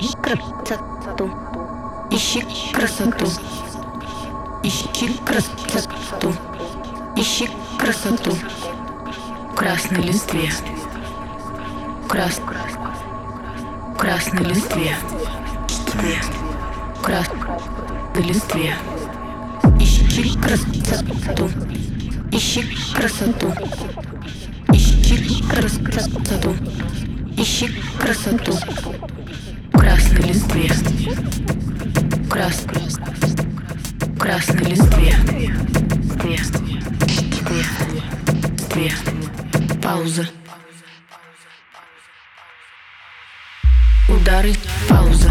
Ищи красоту. Ищи красоту. Ищи красоту. Ищи красоту. В красной листве. Крас... В красной листве. Крас... На листве. Ищи красоту. Ищи красоту. Ищи красоту. Ищи красоту красной листве, красной, красной листве, листве, пауза, удары, пауза.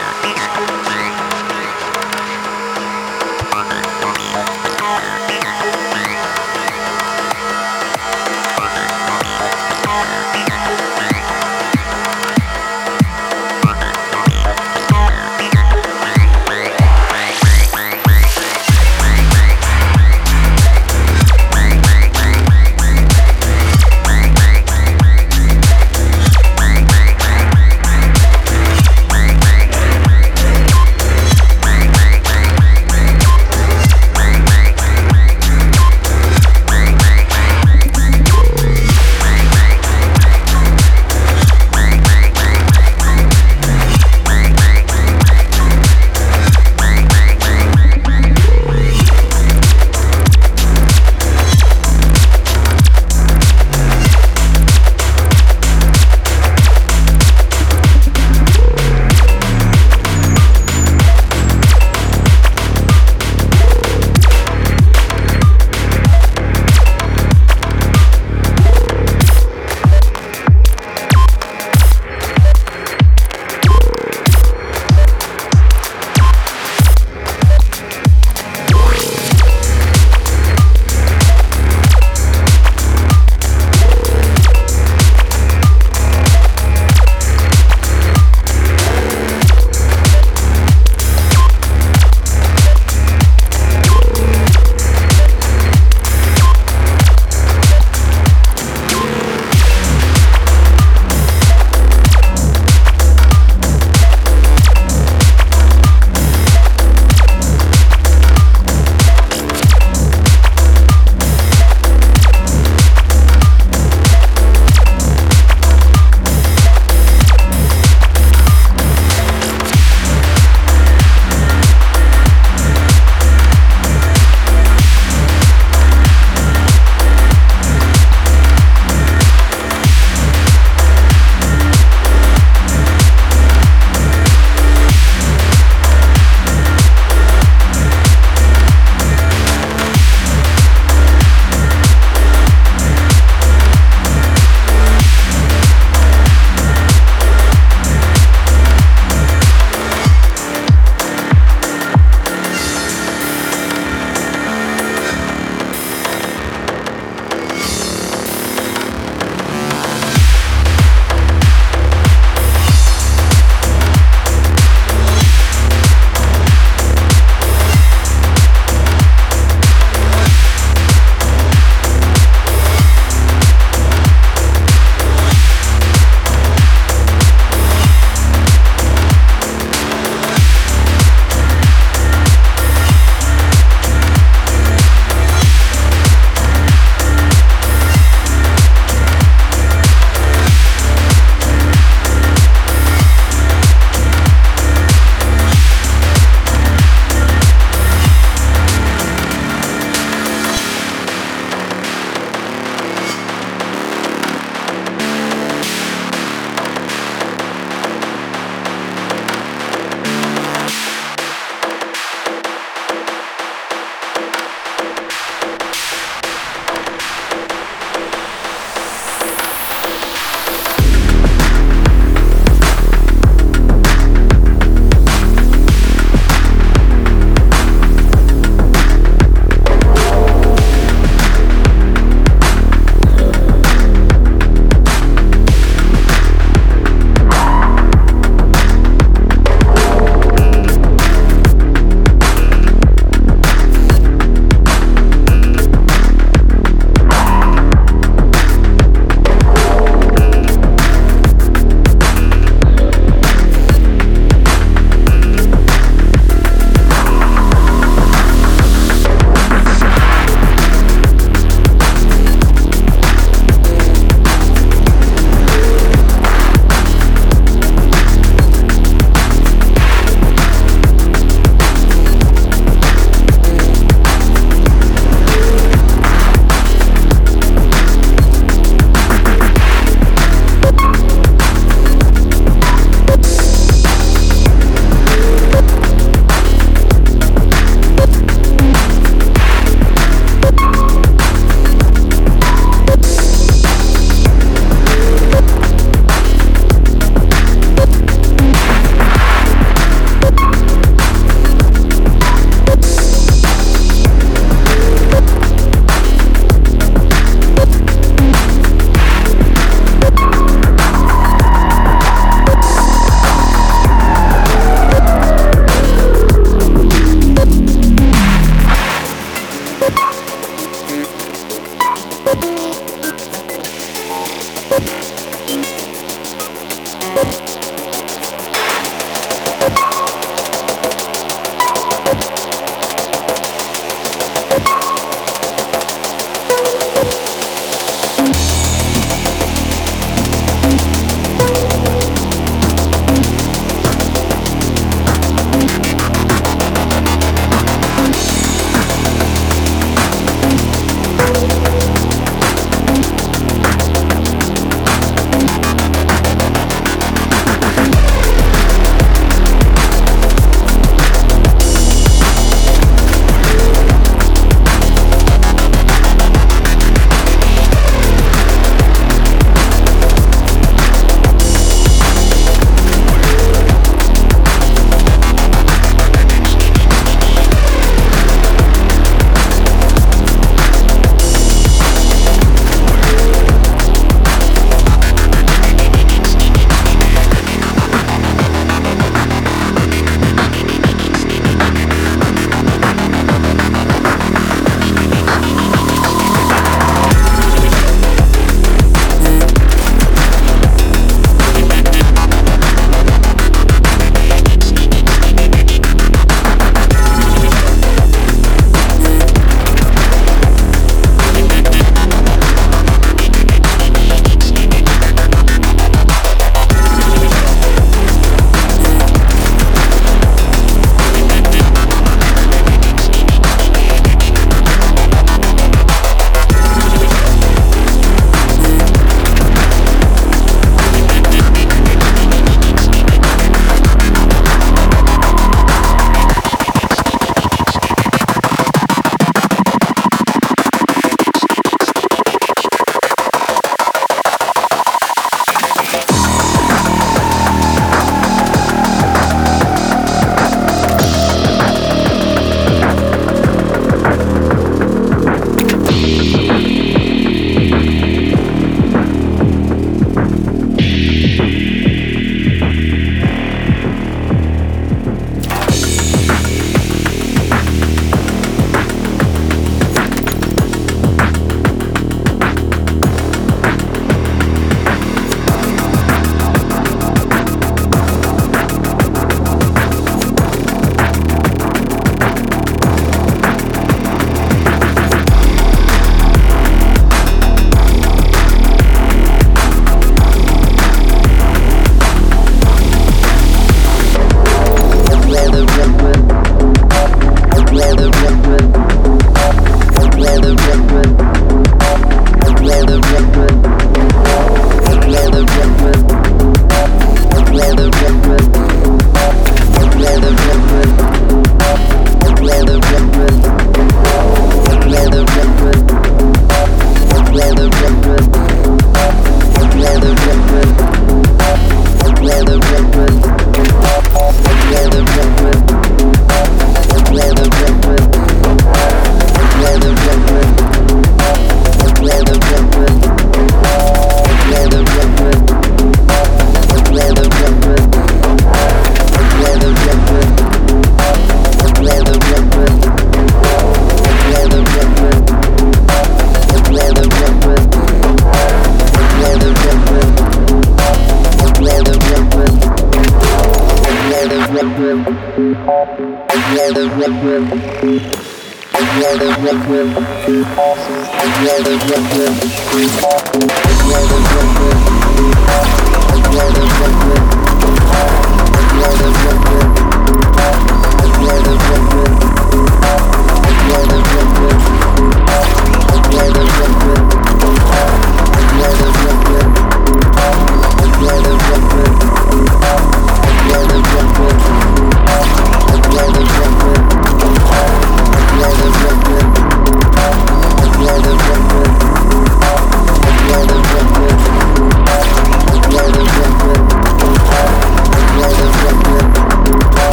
Yeah.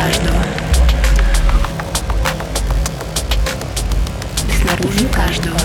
каждого. Снаружи каждого.